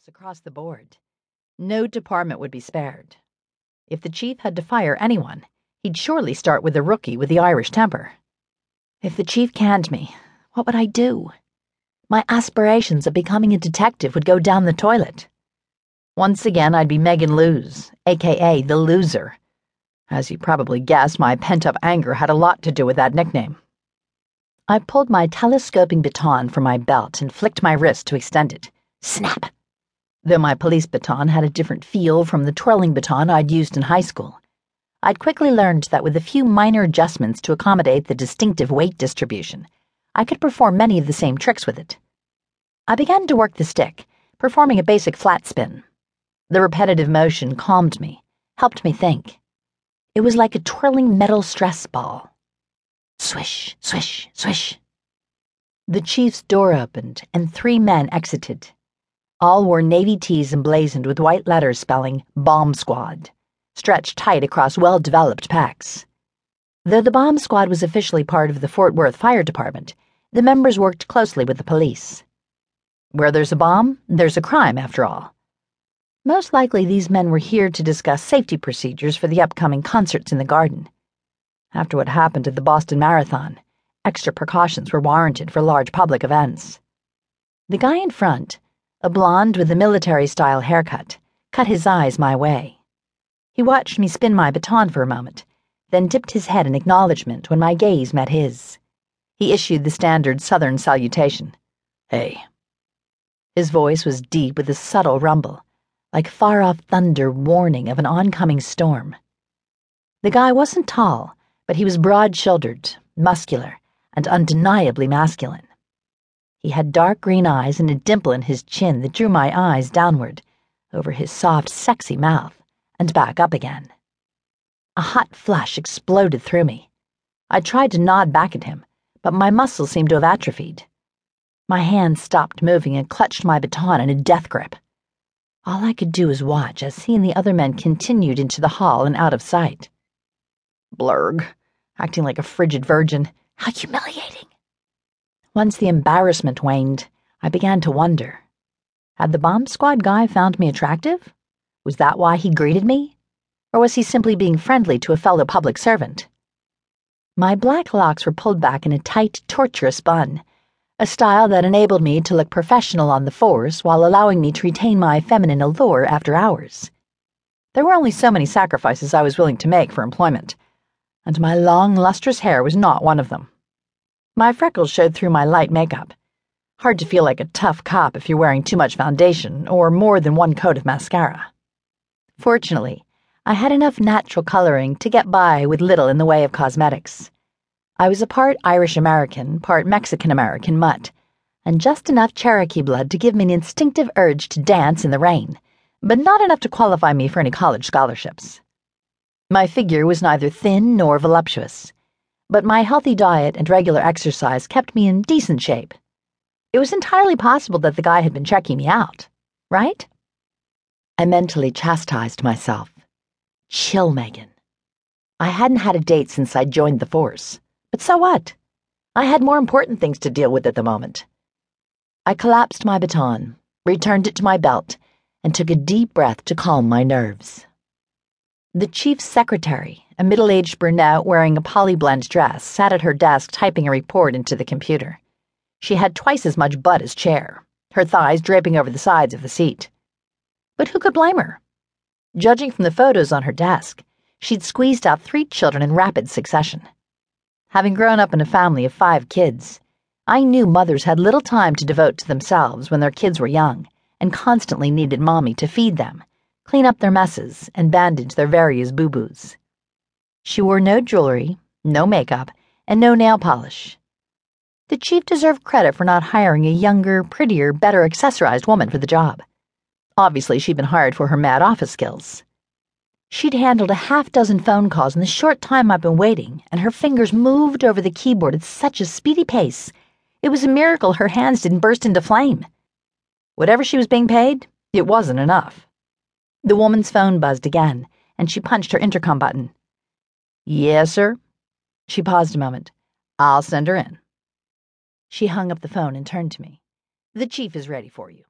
layoffs across the board. No department would be spared. If the chief had to fire anyone, he'd surely start with the rookie with the Irish temper. If the chief canned me, what would I do? My aspirations of becoming a detective would go down the toilet. Once again, I'd be Megan Luz, aka the loser. As you probably guessed, my pent up anger had a lot to do with that nickname. I pulled my telescoping baton from my belt and flicked my wrist to extend it. Snap! Though my police baton had a different feel from the twirling baton I'd used in high school. I'd quickly learned that with a few minor adjustments to accommodate the distinctive weight distribution, I could perform many of the same tricks with it. I began to work the stick, performing a basic flat spin. The repetitive motion calmed me, helped me think. It was like a twirling metal stress ball. Swish, swish, swish. The chief's door opened, and three men exited. All wore navy tees emblazoned with white letters spelling Bomb Squad, stretched tight across well developed packs. Though the Bomb Squad was officially part of the Fort Worth Fire Department, the members worked closely with the police. Where there's a bomb, there's a crime, after all. Most likely, these men were here to discuss safety procedures for the upcoming concerts in the garden. After what happened at the Boston Marathon, extra precautions were warranted for large public events. The guy in front, a blonde with a military style haircut, cut his eyes my way. He watched me spin my baton for a moment, then dipped his head in acknowledgement when my gaze met his. He issued the standard Southern salutation Hey. His voice was deep with a subtle rumble, like far off thunder warning of an oncoming storm. The guy wasn't tall but he was broad shouldered, muscular, and undeniably masculine. He had dark green eyes and a dimple in his chin that drew my eyes downward, over his soft, sexy mouth, and back up again. A hot flush exploded through me. I tried to nod back at him, but my muscles seemed to have atrophied. My hands stopped moving and clutched my baton in a death grip. All I could do was watch as he and the other men continued into the hall and out of sight. Blurg, acting like a frigid virgin. How humiliating. Once the embarrassment waned, I began to wonder had the bomb squad guy found me attractive? Was that why he greeted me? Or was he simply being friendly to a fellow public servant? My black locks were pulled back in a tight, tortuous bun, a style that enabled me to look professional on the force while allowing me to retain my feminine allure after hours. There were only so many sacrifices I was willing to make for employment and my long, lustrous hair was not one of them. My freckles showed through my light makeup. Hard to feel like a tough cop if you're wearing too much foundation or more than one coat of mascara. Fortunately, I had enough natural coloring to get by with little in the way of cosmetics. I was a part Irish American, part Mexican American mutt, and just enough Cherokee blood to give me an instinctive urge to dance in the rain, but not enough to qualify me for any college scholarships. My figure was neither thin nor voluptuous, but my healthy diet and regular exercise kept me in decent shape. It was entirely possible that the guy had been checking me out, right? I mentally chastised myself. Chill, Megan. I hadn't had a date since I joined the force, but so what? I had more important things to deal with at the moment. I collapsed my baton, returned it to my belt, and took a deep breath to calm my nerves. The chief's secretary, a middle aged brunette wearing a polyblend dress, sat at her desk typing a report into the computer. She had twice as much butt as chair, her thighs draping over the sides of the seat. But who could blame her? Judging from the photos on her desk, she'd squeezed out three children in rapid succession. Having grown up in a family of five kids, I knew mothers had little time to devote to themselves when their kids were young and constantly needed mommy to feed them clean up their messes, and bandage their various boo boos. She wore no jewelry, no makeup, and no nail polish. The chief deserved credit for not hiring a younger, prettier, better accessorized woman for the job. Obviously, she'd been hired for her mad office skills. She'd handled a half dozen phone calls in the short time I'd been waiting, and her fingers moved over the keyboard at such a speedy pace. It was a miracle her hands didn't burst into flame. Whatever she was being paid, it wasn't enough. The woman's phone buzzed again, and she punched her intercom button. Yes, sir. She paused a moment. I'll send her in. She hung up the phone and turned to me. The chief is ready for you.